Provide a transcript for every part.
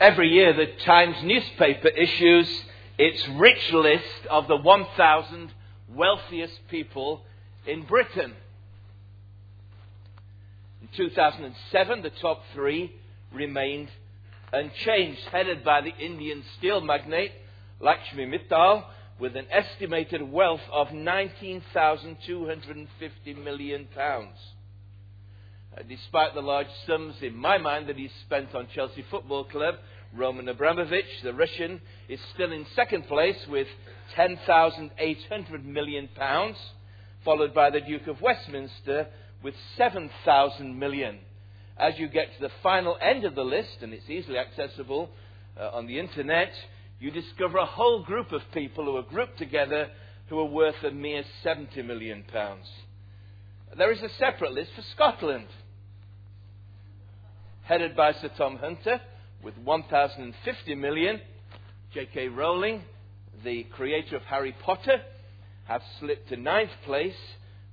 Every year, the Times newspaper issues its rich list of the 1,000 wealthiest people in Britain. In 2007, the top three remained unchanged, headed by the Indian steel magnate Lakshmi Mittal, with an estimated wealth of 19,250 million pounds. Uh, despite the large sums, in my mind, that he's spent on Chelsea Football Club, Roman Abramovich, the Russian, is still in second place with 10,800 million pounds, followed by the Duke of Westminster with £7,000 million. As you get to the final end of the list, and it's easily accessible uh, on the internet, you discover a whole group of people who are grouped together who are worth a mere 70 million pounds. There is a separate list for Scotland, headed by Sir Tom Hunter with 1,050 million. J.K. Rowling, the creator of Harry Potter, has slipped to ninth place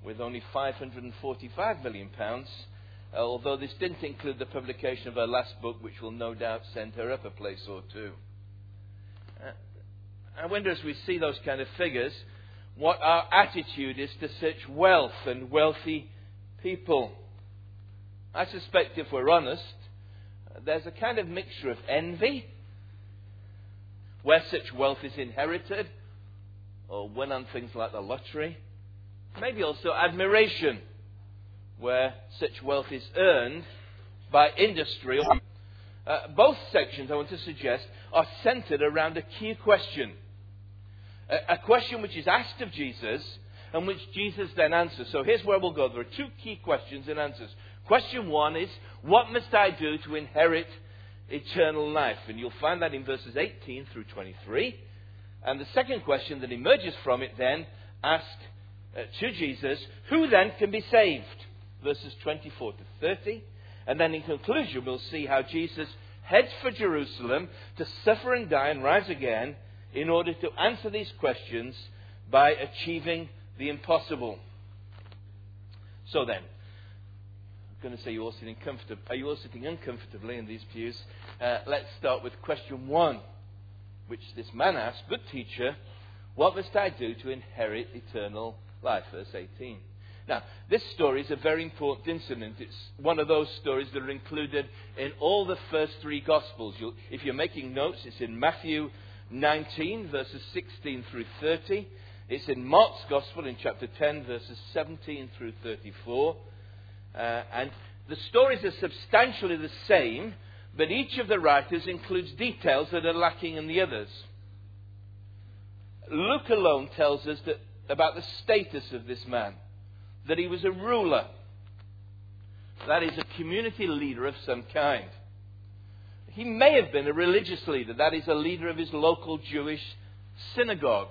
with only 545 million pounds. Although this didn't include the publication of her last book, which will no doubt send her up a place or two. Uh, I wonder as we see those kind of figures, what our attitude is to such wealth and wealthy people. I suspect, if we're honest, there's a kind of mixture of envy, where such wealth is inherited, or won on things like the lottery. Maybe also admiration, where such wealth is earned by industry. Uh, both sections, I want to suggest, are centered around a key question. A, a question which is asked of Jesus and which Jesus then answers. So here's where we'll go. There are two key questions and answers. Question one is, What must I do to inherit eternal life? And you'll find that in verses 18 through 23. And the second question that emerges from it then asks uh, to Jesus, Who then can be saved? Verses 24 to 30. And then in conclusion, we'll see how Jesus heads for Jerusalem to suffer and die and rise again in order to answer these questions by achieving the impossible. So then, going to say you're all sitting comfortably. Are you all sitting uncomfortably in these pews? Uh, let's start with question one, which this man asked, Good teacher, what must I do to inherit eternal life? Verse 18. Now, this story is a very important incident. It's one of those stories that are included in all the first three Gospels. You'll, if you're making notes, it's in Matthew 19, verses 16 through 30. It's in Mark's Gospel in chapter 10, verses 17 through 34. Uh, and the stories are substantially the same, but each of the writers includes details that are lacking in the others. Luke alone tells us that, about the status of this man that he was a ruler. That is, a community leader of some kind. He may have been a religious leader, that is, a leader of his local Jewish synagogue.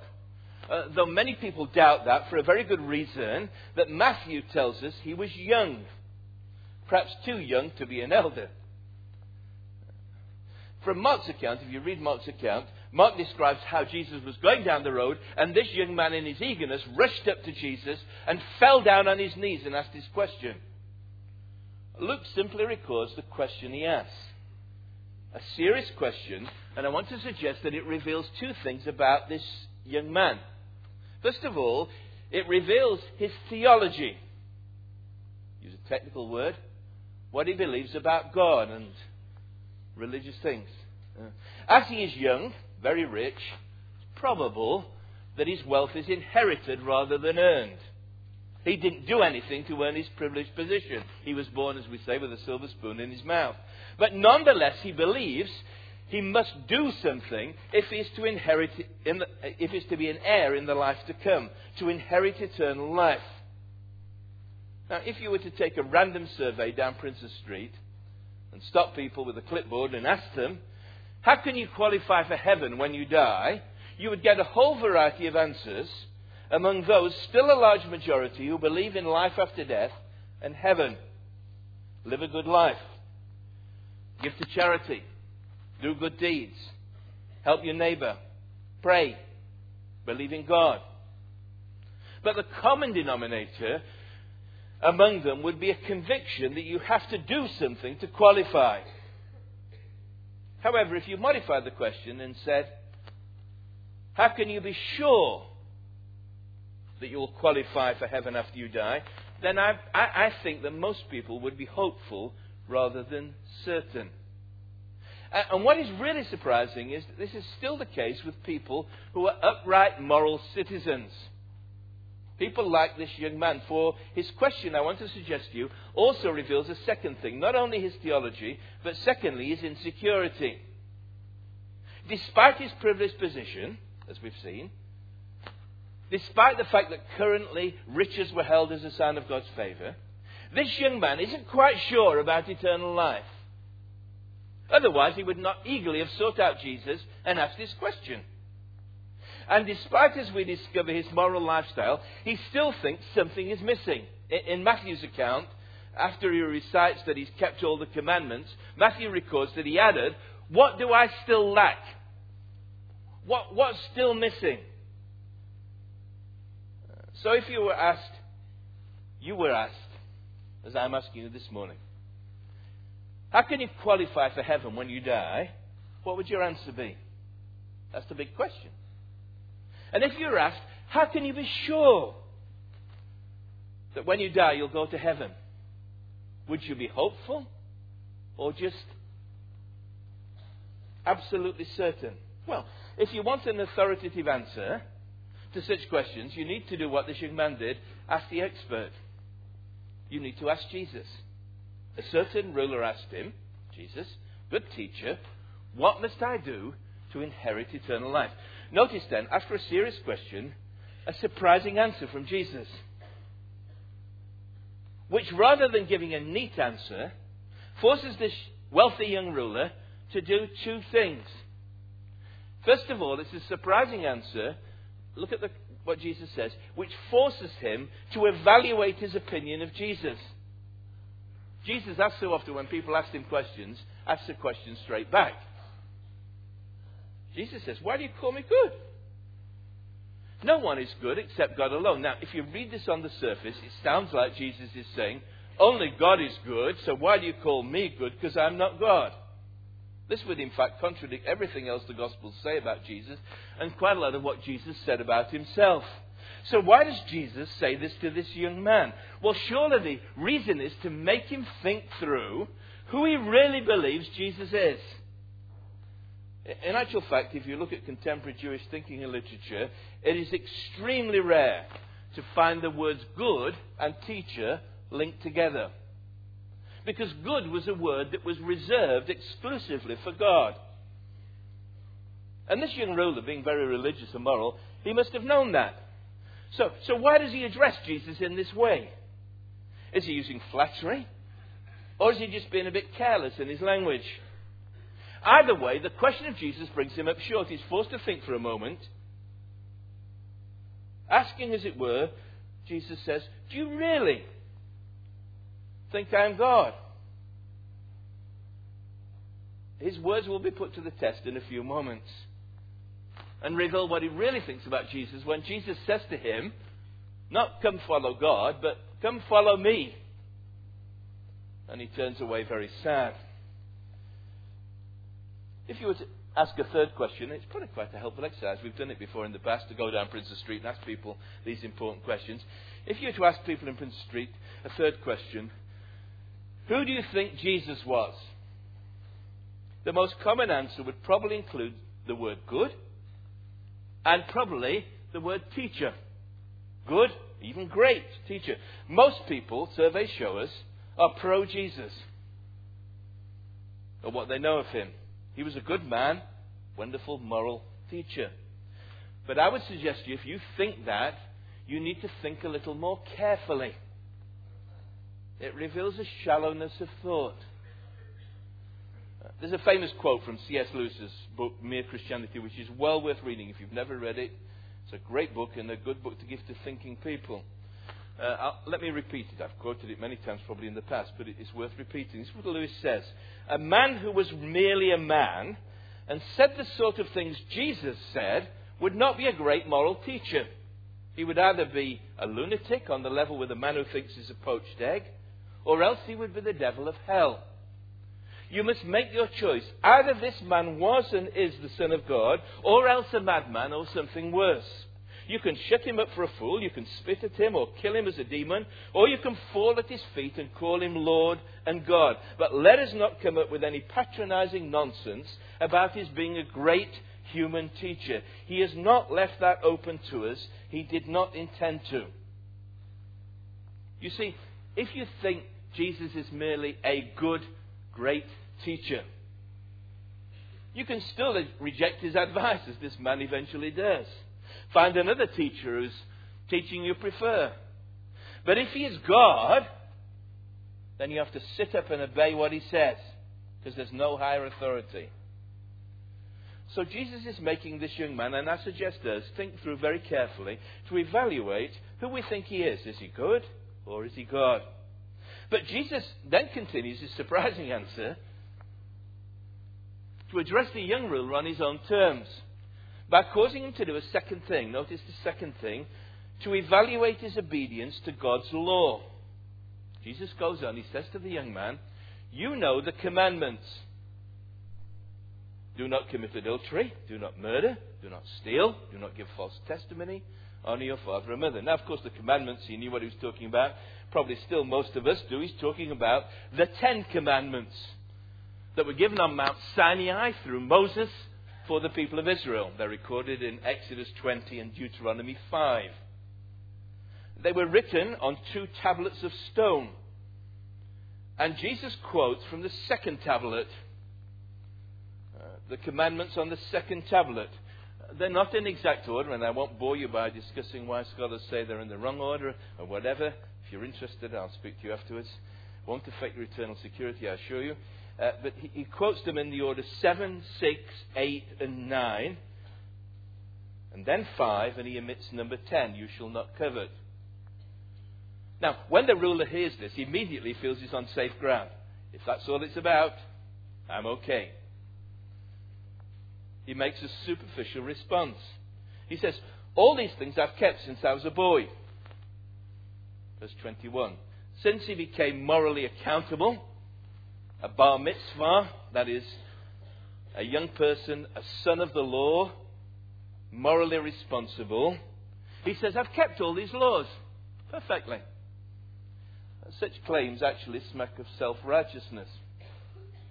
Uh, though many people doubt that for a very good reason, that Matthew tells us he was young, perhaps too young to be an elder. From Mark's account, if you read Mark's account, Mark describes how Jesus was going down the road, and this young man, in his eagerness, rushed up to Jesus and fell down on his knees and asked his question. Luke simply records the question he asked. A serious question, and I want to suggest that it reveals two things about this young man. First of all, it reveals his theology. Use a technical word. What he believes about God and religious things. Uh, as he is young, very rich, it's probable that his wealth is inherited rather than earned. He didn't do anything to earn his privileged position. He was born, as we say, with a silver spoon in his mouth. But nonetheless, he believes he must do something if he is to inherit, the, if he is to be an heir in the life to come, to inherit eternal life. Now, if you were to take a random survey down Princes Street and stop people with a clipboard and ask them, how can you qualify for heaven when you die? You would get a whole variety of answers among those, still a large majority, who believe in life after death and heaven. Live a good life. Give to charity. Do good deeds. Help your neighbor. Pray. Believe in God. But the common denominator among them would be a conviction that you have to do something to qualify. However, if you modified the question and said, How can you be sure that you'll qualify for heaven after you die? then I, I, I think that most people would be hopeful rather than certain. And what is really surprising is that this is still the case with people who are upright moral citizens. People like this young man. For his question, I want to suggest to you, also reveals a second thing. Not only his theology, but secondly, his insecurity. Despite his privileged position, as we've seen, despite the fact that currently riches were held as a sign of God's favour, this young man isn't quite sure about eternal life. Otherwise, he would not eagerly have sought out Jesus and asked this question. And despite as we discover his moral lifestyle, he still thinks something is missing. In Matthew's account, after he recites that he's kept all the commandments, Matthew records that he added, What do I still lack? What, what's still missing? So if you were asked, you were asked, as I'm asking you this morning, how can you qualify for heaven when you die? What would your answer be? That's the big question. And if you're asked, how can you be sure that when you die you'll go to heaven? Would you be hopeful or just absolutely certain? Well, if you want an authoritative answer to such questions, you need to do what this young man did ask the expert. You need to ask Jesus. A certain ruler asked him, Jesus, good teacher, what must I do to inherit eternal life? Notice then, after a serious question, a surprising answer from Jesus. Which, rather than giving a neat answer, forces this wealthy young ruler to do two things. First of all, it's a surprising answer. Look at the, what Jesus says, which forces him to evaluate his opinion of Jesus. Jesus, as so often when people ask him questions, asks the question straight back. Jesus says, Why do you call me good? No one is good except God alone. Now, if you read this on the surface, it sounds like Jesus is saying, Only God is good, so why do you call me good? Because I'm not God. This would, in fact, contradict everything else the Gospels say about Jesus and quite a lot of what Jesus said about himself. So, why does Jesus say this to this young man? Well, surely the reason is to make him think through who he really believes Jesus is. In actual fact, if you look at contemporary Jewish thinking and literature, it is extremely rare to find the words good and teacher linked together. Because good was a word that was reserved exclusively for God. And this young ruler, being very religious and moral, he must have known that. So, so why does he address Jesus in this way? Is he using flattery? Or is he just being a bit careless in his language? Either way, the question of Jesus brings him up short. He's forced to think for a moment. Asking, as it were, Jesus says, Do you really think I'm God? His words will be put to the test in a few moments and reveal what he really thinks about Jesus when Jesus says to him, Not come follow God, but come follow me. And he turns away very sad. If you were to ask a third question, it's probably quite a helpful exercise. We've done it before in the past to go down Princes Street and ask people these important questions. If you were to ask people in Princes Street a third question, who do you think Jesus was? The most common answer would probably include the word good and probably the word teacher. Good, even great teacher. Most people, surveys show us, are pro Jesus or what they know of him. He was a good man, wonderful moral teacher. But I would suggest to you, if you think that, you need to think a little more carefully. It reveals a shallowness of thought. There's a famous quote from C.S. Lewis's book, Mere Christianity, which is well worth reading if you've never read it. It's a great book and a good book to give to thinking people. Uh, let me repeat it. I've quoted it many times probably in the past, but it is worth repeating. This is what Lewis says. A man who was merely a man and said the sort of things Jesus said would not be a great moral teacher. He would either be a lunatic on the level with a man who thinks he's a poached egg, or else he would be the devil of hell. You must make your choice. Either this man was and is the Son of God, or else a madman, or something worse. You can shut him up for a fool, you can spit at him or kill him as a demon, or you can fall at his feet and call him Lord and God. But let us not come up with any patronizing nonsense about his being a great human teacher. He has not left that open to us. He did not intend to. You see, if you think Jesus is merely a good, great teacher, you can still reject his advice, as this man eventually does. Find another teacher whose teaching you prefer. But if he is God, then you have to sit up and obey what he says, because there's no higher authority. So Jesus is making this young man, and I suggest us think through very carefully to evaluate who we think he is. Is he good or is he God? But Jesus then continues his surprising answer to address the young ruler on his own terms by causing him to do a second thing. Notice the second thing to evaluate his obedience to God's law. Jesus goes on, he says to the young man, You know the commandments. Do not commit adultery, do not murder, do not steal, do not give false testimony, honor your father and mother. Now, of course, the commandments, he knew what he was talking about. Probably still most of us do. He's talking about the Ten Commandments that were given on Mount Sinai through Moses for the people of Israel. They're recorded in Exodus 20 and Deuteronomy 5. They were written on two tablets of stone. And Jesus quotes from the second tablet, uh, the commandments on the second tablet. They're not in exact order, and I won't bore you by discussing why scholars say they're in the wrong order or whatever. If you're interested, I'll speak to you afterwards. Won't affect your eternal security, I assure you. Uh, but he, he quotes them in the order 7, 6, 8, and 9. And then 5, and he omits number 10 you shall not covet. Now, when the ruler hears this, he immediately feels he's on safe ground. If that's all it's about, I'm okay. He makes a superficial response. He says, All these things I've kept since I was a boy. Verse 21. Since he became morally accountable, a bar mitzvah, that is, a young person, a son of the law, morally responsible. He says, I've kept all these laws perfectly. Such claims actually smack of self righteousness.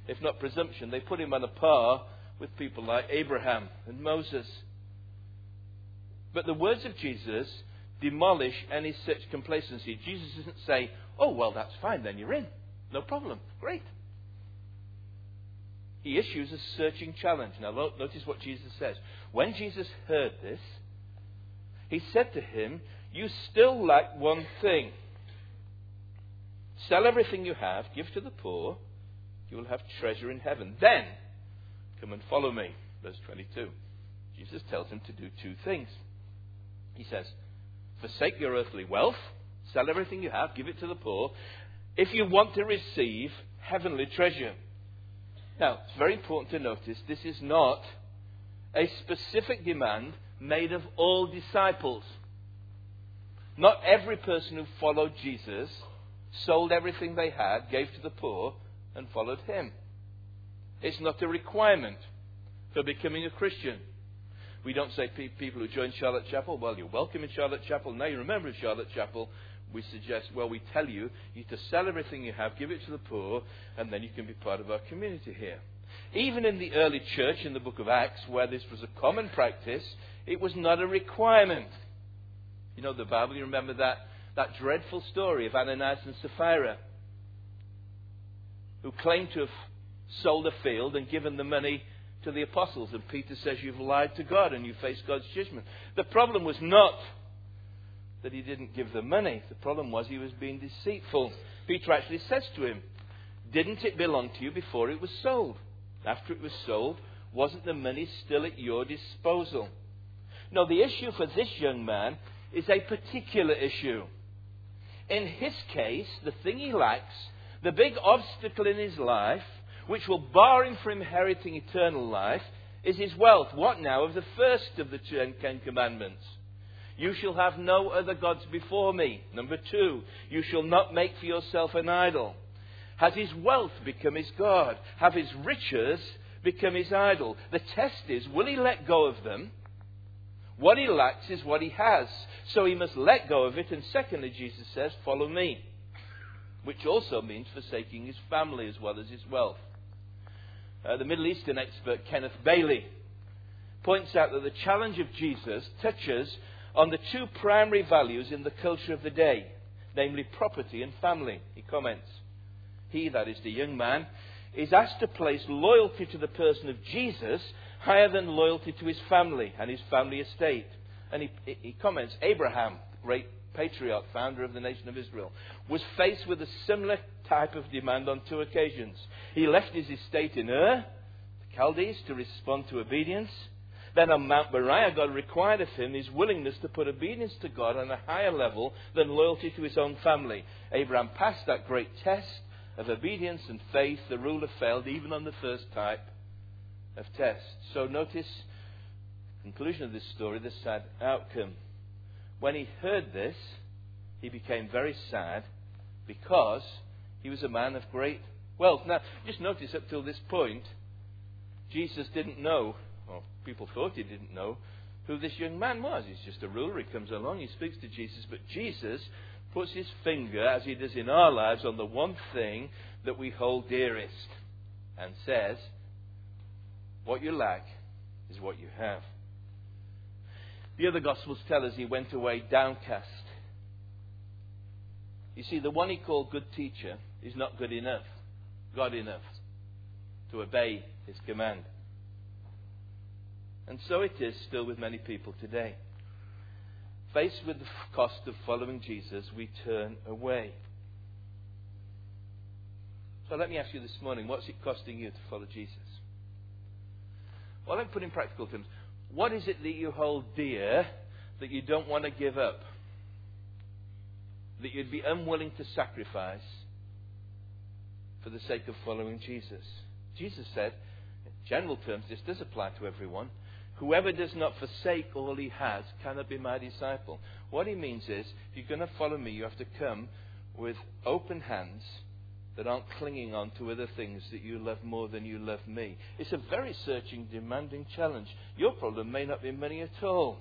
If not presumption, they put him on a par with people like Abraham and Moses. But the words of Jesus demolish any such complacency. Jesus doesn't say, Oh, well, that's fine, then you're in. No problem. Great he issues a searching challenge. Now, notice what Jesus says. When Jesus heard this, he said to him, You still lack one thing. Sell everything you have, give to the poor, you will have treasure in heaven. Then, come and follow me. Verse 22. Jesus tells him to do two things. He says, Forsake your earthly wealth, sell everything you have, give it to the poor, if you want to receive heavenly treasure. Now, it's very important to notice this is not a specific demand made of all disciples. Not every person who followed Jesus sold everything they had, gave to the poor, and followed him. It's not a requirement for becoming a Christian. We don't say people who join Charlotte Chapel, well, you're welcome in Charlotte Chapel. Now you remember Charlotte Chapel we suggest, well, we tell you, you need to sell everything you have, give it to the poor, and then you can be part of our community here. Even in the early church, in the book of Acts, where this was a common practice, it was not a requirement. You know the Bible, you remember that, that dreadful story of Ananias and Sapphira, who claimed to have sold a field and given the money to the apostles. And Peter says, You've lied to God and you face God's judgment. The problem was not that he didn't give the money. The problem was he was being deceitful. Peter actually says to him, Didn't it belong to you before it was sold? After it was sold, wasn't the money still at your disposal? No, the issue for this young man is a particular issue. In his case, the thing he lacks, the big obstacle in his life, which will bar him from inheriting eternal life, is his wealth. What now of the first of the Ten Commandments? You shall have no other gods before me. Number two, you shall not make for yourself an idol. Has his wealth become his God? Have his riches become his idol? The test is will he let go of them? What he lacks is what he has. So he must let go of it. And secondly, Jesus says, Follow me. Which also means forsaking his family as well as his wealth. Uh, the Middle Eastern expert Kenneth Bailey points out that the challenge of Jesus touches on the two primary values in the culture of the day, namely property and family. He comments he, that is the young man, is asked to place loyalty to the person of Jesus higher than loyalty to his family and his family estate. And he, he comments Abraham, the great patriarch, founder of the nation of Israel, was faced with a similar type of demand on two occasions. He left his estate in Ur, the Chaldees, to respond to obedience. Then on Mount Moriah, God required of him his willingness to put obedience to God on a higher level than loyalty to his own family. Abraham passed that great test of obedience and faith, the ruler failed even on the first type of test. So notice, conclusion of this story, the sad outcome. When he heard this, he became very sad because he was a man of great wealth. Now, just notice up till this point, Jesus didn't know, or people thought he didn't know, who this young man was. He's just a ruler. He comes along, he speaks to Jesus, but Jesus puts his finger, as he does in our lives, on the one thing that we hold dearest and says, What you lack is what you have. The other Gospels tell us he went away downcast. You see, the one he called good teacher is not good enough, God enough, to obey his command. And so it is still with many people today. Faced with the cost of following Jesus, we turn away. So let me ask you this morning what's it costing you to follow Jesus? Well, let me put in practical terms. What is it that you hold dear that you don't want to give up? That you'd be unwilling to sacrifice for the sake of following Jesus? Jesus said, in general terms, this does apply to everyone. Whoever does not forsake all he has cannot be my disciple. What he means is, if you're going to follow me, you have to come with open hands that aren't clinging on to other things that you love more than you love me. It's a very searching, demanding challenge. Your problem may not be money at all.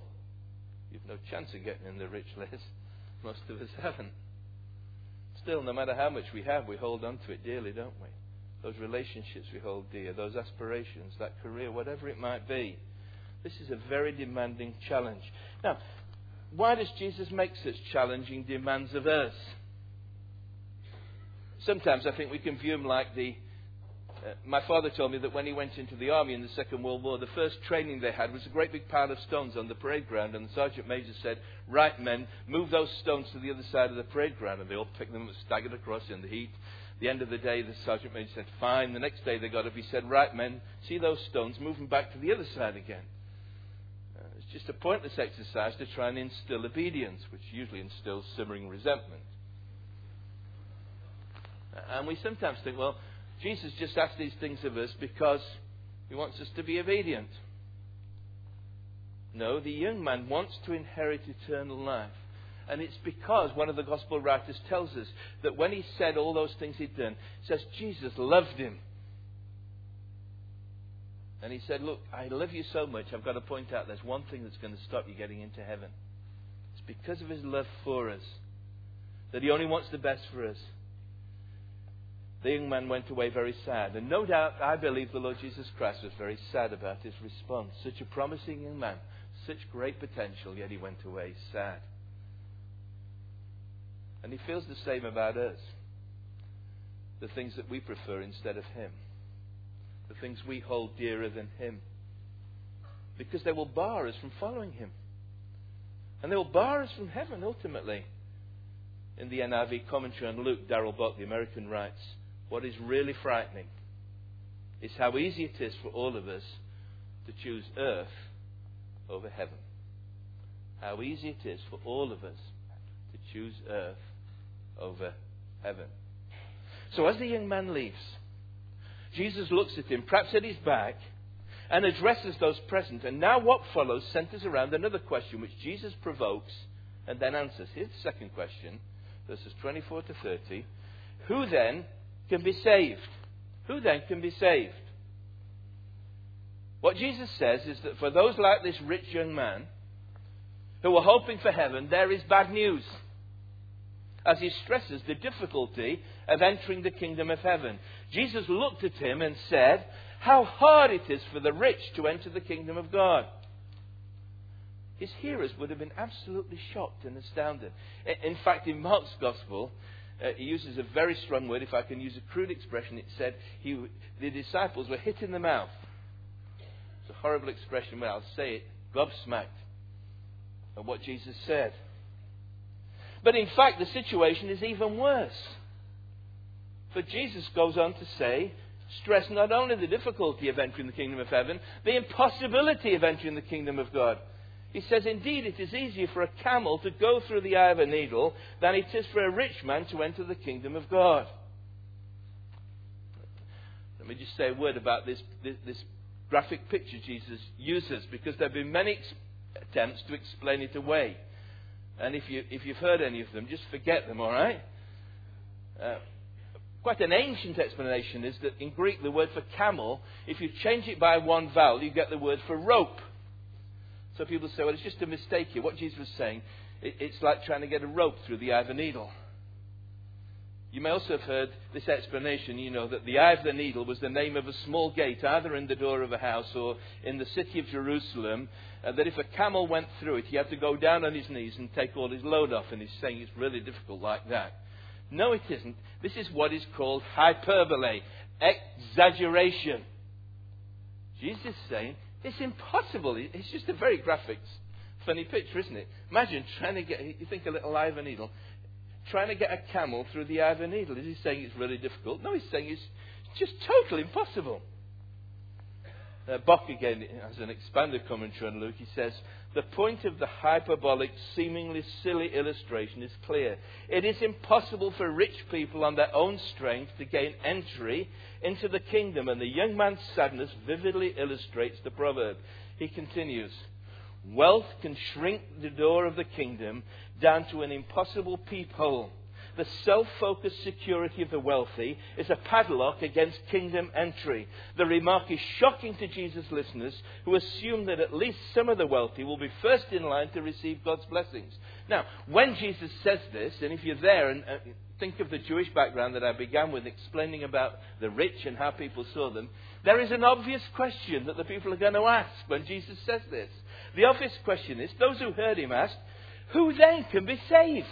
You've no chance of getting in the rich list. Most of us haven't. Still, no matter how much we have, we hold on to it dearly, don't we? Those relationships we hold dear, those aspirations, that career, whatever it might be. This is a very demanding challenge. Now, why does Jesus make such challenging demands of us? Sometimes I think we can view him like the. Uh, my father told me that when he went into the army in the Second World War, the first training they had was a great big pile of stones on the parade ground, and the sergeant major said, Right, men, move those stones to the other side of the parade ground. And they all picked them and staggered across in the heat. the end of the day, the sergeant major said, Fine. The next day they got up. He said, Right, men, see those stones, move them back to the other side again just a pointless exercise to try and instill obedience, which usually instills simmering resentment. And we sometimes think, well, Jesus just asked these things of us because he wants us to be obedient. No, the young man wants to inherit eternal life. And it's because one of the gospel writers tells us that when he said all those things he'd done, says Jesus loved him. And he said, Look, I love you so much, I've got to point out there's one thing that's going to stop you getting into heaven. It's because of his love for us, that he only wants the best for us. The young man went away very sad. And no doubt, I believe the Lord Jesus Christ was very sad about his response. Such a promising young man, such great potential, yet he went away sad. And he feels the same about us the things that we prefer instead of him the things we hold dearer than Him. Because they will bar us from following Him. And they will bar us from heaven ultimately. In the NIV commentary on Luke, Darrell Bock, the American, writes What is really frightening is how easy it is for all of us to choose earth over heaven. How easy it is for all of us to choose earth over heaven. So as the young man leaves, Jesus looks at him, perhaps at his back, and addresses those present. And now what follows centers around another question which Jesus provokes and then answers. Here's the second question, verses 24 to 30. Who then can be saved. Who then can be saved? What Jesus says is that for those like this rich young man who are hoping for heaven, there is bad news. As he stresses the difficulty of entering the kingdom of heaven. Jesus looked at him and said, How hard it is for the rich to enter the kingdom of God. His hearers would have been absolutely shocked and astounded. In fact, in Mark's Gospel, uh, he uses a very strong word. If I can use a crude expression, it said he, the disciples were hit in the mouth. It's a horrible expression, but I'll say it gobsmacked at what Jesus said. But in fact, the situation is even worse. For Jesus goes on to say, stress not only the difficulty of entering the kingdom of heaven, the impossibility of entering the kingdom of God. He says, Indeed, it is easier for a camel to go through the eye of a needle than it is for a rich man to enter the kingdom of God. Let me just say a word about this, this, this graphic picture Jesus uses, because there have been many attempts to explain it away. And if, you, if you've heard any of them, just forget them, all right? Uh, quite an ancient explanation is that in Greek, the word for camel, if you change it by one vowel, you get the word for rope. So people say, well, it's just a mistake here. What Jesus was saying, it, it's like trying to get a rope through the eye of a needle. You may also have heard this explanation, you know, that the eye of the needle was the name of a small gate, either in the door of a house or in the city of Jerusalem, and that if a camel went through it, he had to go down on his knees and take all his load off, and he's saying it's really difficult like that. No, it isn't. This is what is called hyperbole, exaggeration. Jesus is saying it's impossible. It's just a very graphic, funny picture, isn't it? Imagine trying to get, you think a little eye of a needle, trying to get a camel through the eye of a needle. Is he saying it's really difficult? No, he's saying it's just totally impossible. Uh, Bock again, has an expanded commentary on Luke, he says, the point of the hyperbolic, seemingly silly illustration is clear. It is impossible for rich people on their own strength to gain entry into the kingdom, and the young man's sadness vividly illustrates the proverb. He continues, Wealth can shrink the door of the kingdom down to an impossible peephole the self focused security of the wealthy is a padlock against kingdom entry. The remark is shocking to Jesus' listeners who assume that at least some of the wealthy will be first in line to receive God's blessings. Now, when Jesus says this, and if you're there and uh, think of the Jewish background that I began with explaining about the rich and how people saw them, there is an obvious question that the people are going to ask when Jesus says this. The obvious question is those who heard him asked, who then can be saved?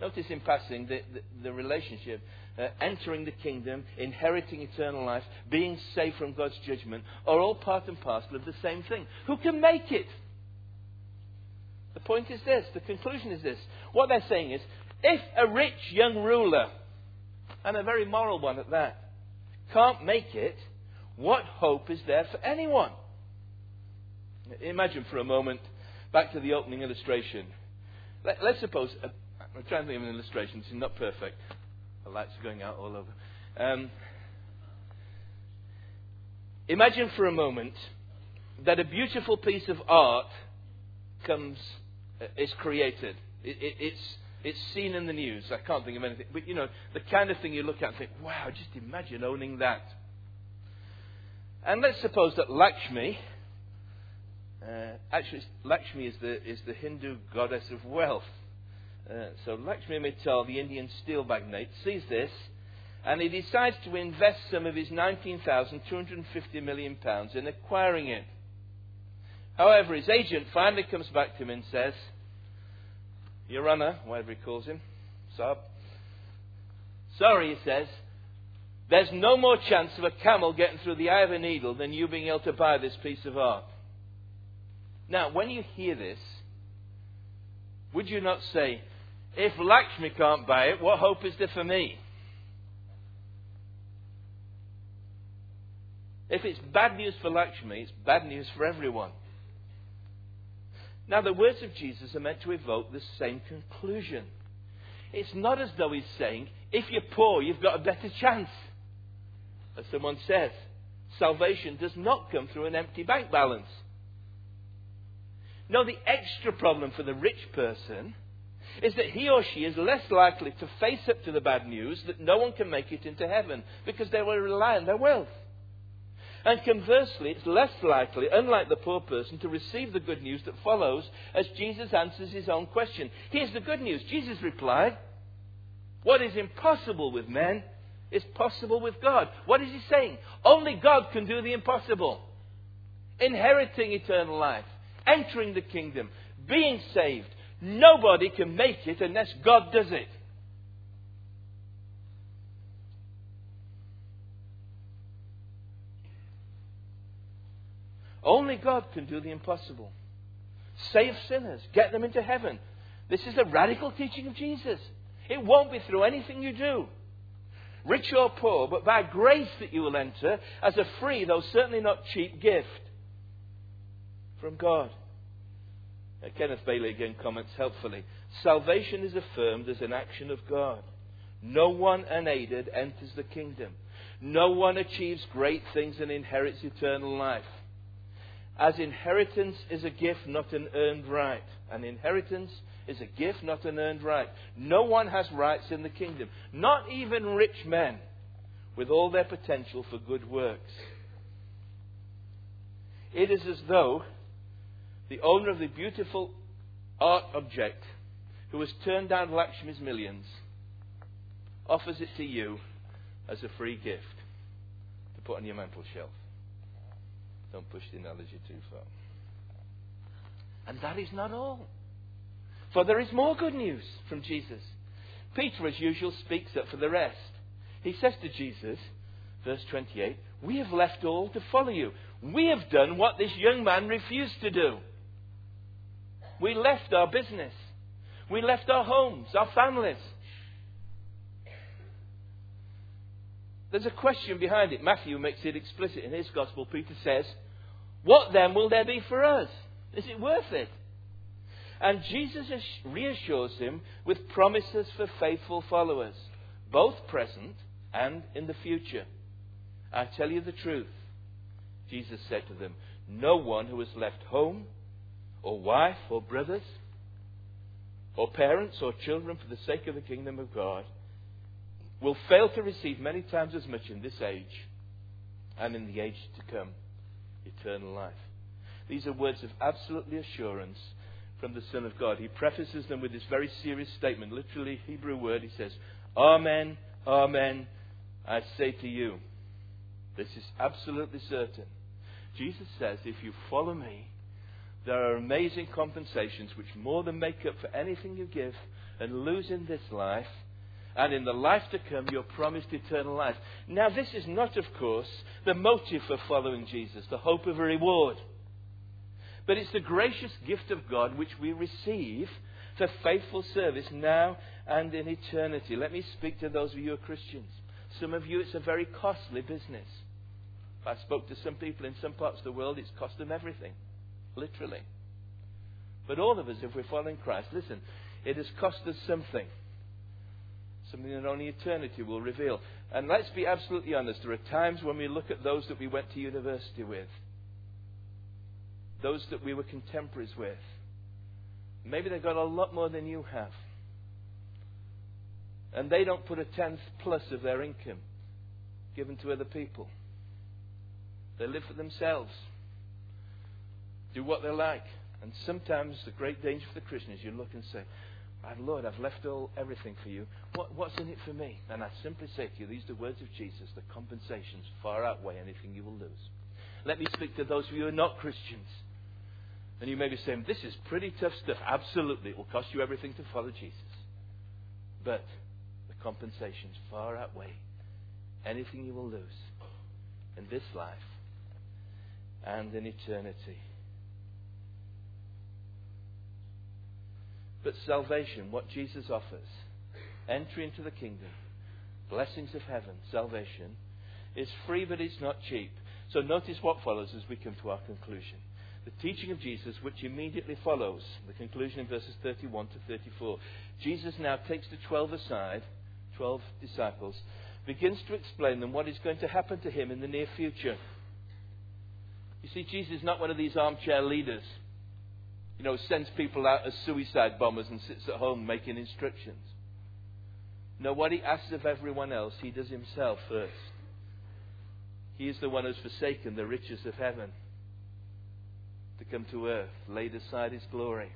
Notice in passing the, the, the relationship. Uh, entering the kingdom, inheriting eternal life, being saved from God's judgment are all part and parcel of the same thing. Who can make it? The point is this, the conclusion is this. What they're saying is if a rich young ruler, and a very moral one at that, can't make it, what hope is there for anyone? Imagine for a moment, back to the opening illustration. Let, us suppose I'm trying to think of an illustration. It's not perfect. The lights are going out all over. Um, imagine for a moment that a beautiful piece of art comes, uh, is created. It, it, it's, it's seen in the news. I can't think of anything. But, you know, the kind of thing you look at and think, wow, just imagine owning that. And let's suppose that Lakshmi, uh, actually, Lakshmi is the, is the Hindu goddess of wealth. Uh, so Lakshmi Mittal, the Indian steel magnate, sees this and he decides to invest some of his 19,250 million pounds in acquiring it. However, his agent finally comes back to him and says, Your Honour, whatever he calls him, Sahib, sorry, he says, there's no more chance of a camel getting through the eye of a needle than you being able to buy this piece of art. Now, when you hear this, would you not say, if Lakshmi can't buy it, what hope is there for me? If it's bad news for Lakshmi, it's bad news for everyone. Now, the words of Jesus are meant to evoke the same conclusion. It's not as though he's saying, if you're poor, you've got a better chance. As someone says, salvation does not come through an empty bank balance. No, the extra problem for the rich person is that he or she is less likely to face up to the bad news that no one can make it into heaven because they will rely on their wealth. And conversely, it's less likely, unlike the poor person, to receive the good news that follows as Jesus answers his own question. Here's the good news Jesus replied, What is impossible with men is possible with God. What is he saying? Only God can do the impossible. Inheriting eternal life, entering the kingdom, being saved. Nobody can make it unless God does it. Only God can do the impossible. Save sinners, get them into heaven. This is the radical teaching of Jesus. It won't be through anything you do, rich or poor, but by grace that you will enter as a free, though certainly not cheap, gift from God. Uh, Kenneth Bailey again comments helpfully Salvation is affirmed as an action of God. No one unaided enters the kingdom. No one achieves great things and inherits eternal life as inheritance is a gift, not an earned right. An inheritance is a gift, not an earned right. No one has rights in the kingdom, not even rich men with all their potential for good works. It is as though the owner of the beautiful art object who has turned down Lakshmi's millions offers it to you as a free gift to put on your mantel shelf. Don't push the analogy too far. And that is not all. For there is more good news from Jesus. Peter, as usual, speaks up for the rest. He says to Jesus, verse 28, We have left all to follow you. We have done what this young man refused to do. We left our business. We left our homes, our families. There's a question behind it. Matthew makes it explicit in his gospel. Peter says, What then will there be for us? Is it worth it? And Jesus reassures him with promises for faithful followers, both present and in the future. I tell you the truth. Jesus said to them, No one who has left home, or wife, or brothers, or parents, or children for the sake of the kingdom of God will fail to receive many times as much in this age and in the age to come eternal life. These are words of absolutely assurance from the Son of God. He prefaces them with this very serious statement, literally Hebrew word. He says, Amen, Amen, I say to you. This is absolutely certain. Jesus says, if you follow me, there are amazing compensations which more than make up for anything you give and lose in this life and in the life to come you're promised eternal life. Now, this is not, of course, the motive for following Jesus, the hope of a reward. But it's the gracious gift of God which we receive for faithful service now and in eternity. Let me speak to those of you who are Christians. Some of you, it's a very costly business. I spoke to some people in some parts of the world, it's cost them everything, literally. But all of us, if we're following Christ, listen, it has cost us something something that only eternity will reveal. And let's be absolutely honest, there are times when we look at those that we went to university with, those that we were contemporaries with. Maybe they've got a lot more than you have. And they don't put a tenth plus of their income given to other people. They live for themselves, do what they like. And sometimes the great danger for the Christian is you look and say, Lord, I've left all everything for you. What, what's in it for me? And I simply say to you, these are the words of Jesus. The compensations far outweigh anything you will lose. Let me speak to those of you who are not Christians. And you may be saying, this is pretty tough stuff. Absolutely. It will cost you everything to follow Jesus. But the compensations far outweigh anything you will lose in this life and in eternity. But salvation, what Jesus offers, entry into the kingdom, blessings of heaven, salvation, is free, but it's not cheap. So notice what follows as we come to our conclusion. The teaching of Jesus, which immediately follows the conclusion in verses 31 to 34. Jesus now takes the 12 aside, 12 disciples, begins to explain them what is going to happen to him in the near future. You see, Jesus is not one of these armchair leaders you know, sends people out as suicide bombers and sits at home making instructions. No, what he asks of everyone else, he does himself first. He is the one who's forsaken the riches of heaven to come to earth, laid aside his glory,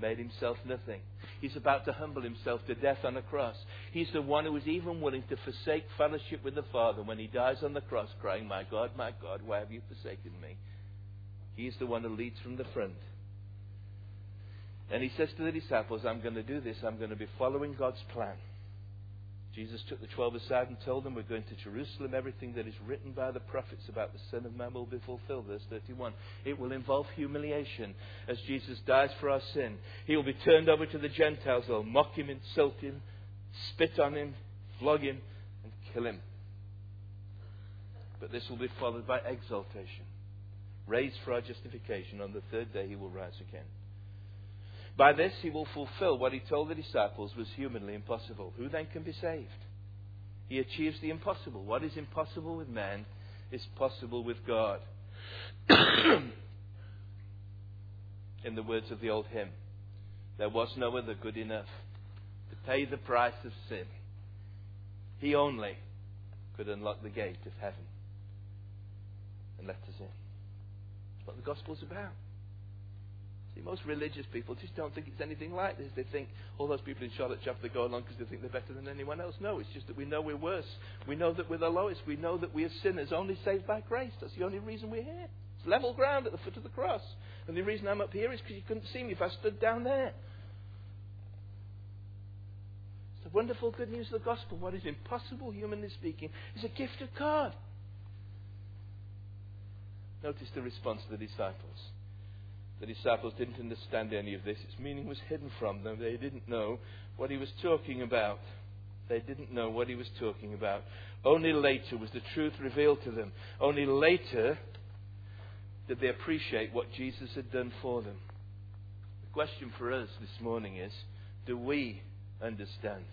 made himself nothing. He's about to humble himself to death on a cross. He's the one who is even willing to forsake fellowship with the Father when he dies on the cross, crying, My God, my God, why have you forsaken me? He's the one who leads from the front. And he says to the disciples, I'm going to do this. I'm going to be following God's plan. Jesus took the twelve aside and told them, We're going to Jerusalem. Everything that is written by the prophets about the Son of Man will be fulfilled. Verse 31. It will involve humiliation as Jesus dies for our sin. He will be turned over to the Gentiles. They'll mock him, insult him, spit on him, flog him, and kill him. But this will be followed by exaltation. Raised for our justification. On the third day, he will rise again. By this he will fulfill what he told the disciples was humanly impossible. Who then can be saved? He achieves the impossible. What is impossible with man is possible with God. In the words of the old hymn, there was no other good enough to pay the price of sin. He only could unlock the gate of heaven and let us in. That's what the gospel's about. See, most religious people just don't think it's anything like this. They think all those people in Charlotte Chapel go along because they think they're better than anyone else. No, it's just that we know we're worse. We know that we're the lowest. We know that we are sinners, only saved by grace. That's the only reason we're here. It's level ground at the foot of the cross. And the reason I'm up here is because you couldn't see me if I stood down there. It's the wonderful good news of the gospel. What is impossible, humanly speaking, is a gift of God. Notice the response of the disciples. The disciples didn't understand any of this. Its meaning was hidden from them. They didn't know what he was talking about. They didn't know what he was talking about. Only later was the truth revealed to them. Only later did they appreciate what Jesus had done for them. The question for us this morning is do we understand?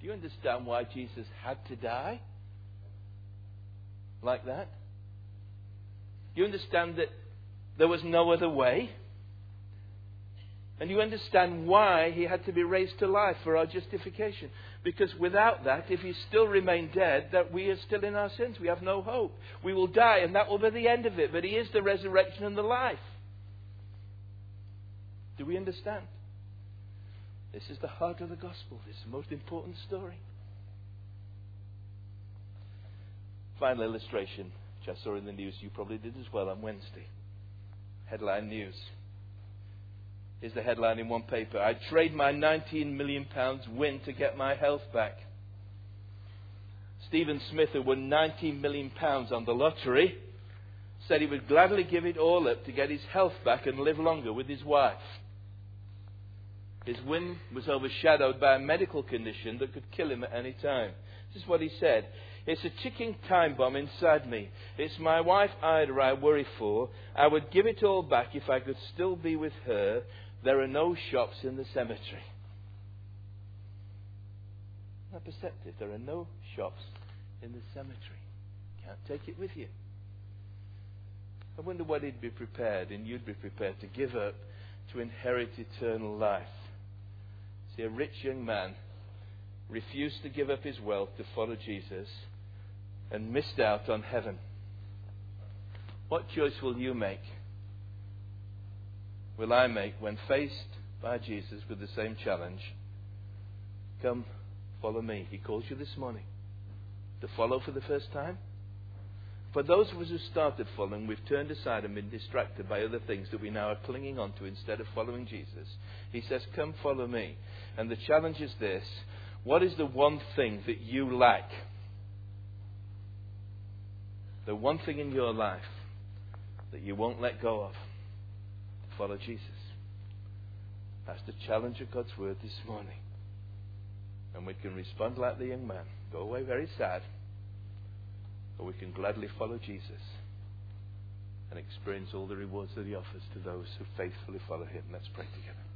Do you understand why Jesus had to die? Like that? Do you understand that there was no other way. And you understand why he had to be raised to life for our justification. Because without that, if he still remained dead, that we are still in our sins. We have no hope. We will die, and that will be the end of it. But he is the resurrection and the life. Do we understand? This is the heart of the gospel. This is the most important story. Final illustration, which I saw in the news. You probably did as well on Wednesday headline news. Here's the headline in one paper I trade my 19 million pounds win to get my health back. Stephen Smith, who won 19 million pounds on the lottery, said he would gladly give it all up to get his health back and live longer with his wife. His win was overshadowed by a medical condition that could kill him at any time. This is what he said. It's a ticking time bomb inside me. It's my wife Ida I worry for. I would give it all back if I could still be with her. There are no shops in the cemetery. Not perceptive. There are no shops in the cemetery. Can't take it with you. I wonder what he'd be prepared and you'd be prepared to give up to inherit eternal life. See, a rich young man refused to give up his wealth to follow Jesus and missed out on heaven. What choice will you make? Will I make when faced by Jesus with the same challenge? Come, follow me. He calls you this morning to follow for the first time. For those of us who started following, we've turned aside and been distracted by other things that we now are clinging on to instead of following Jesus. He says, Come, follow me. And the challenge is this what is the one thing that you lack? The one thing in your life that you won't let go of to follow Jesus. That's the challenge of God's word this morning. And we can respond like the young man, go away very sad, or we can gladly follow Jesus and experience all the rewards that he offers to those who faithfully follow him. Let's pray together.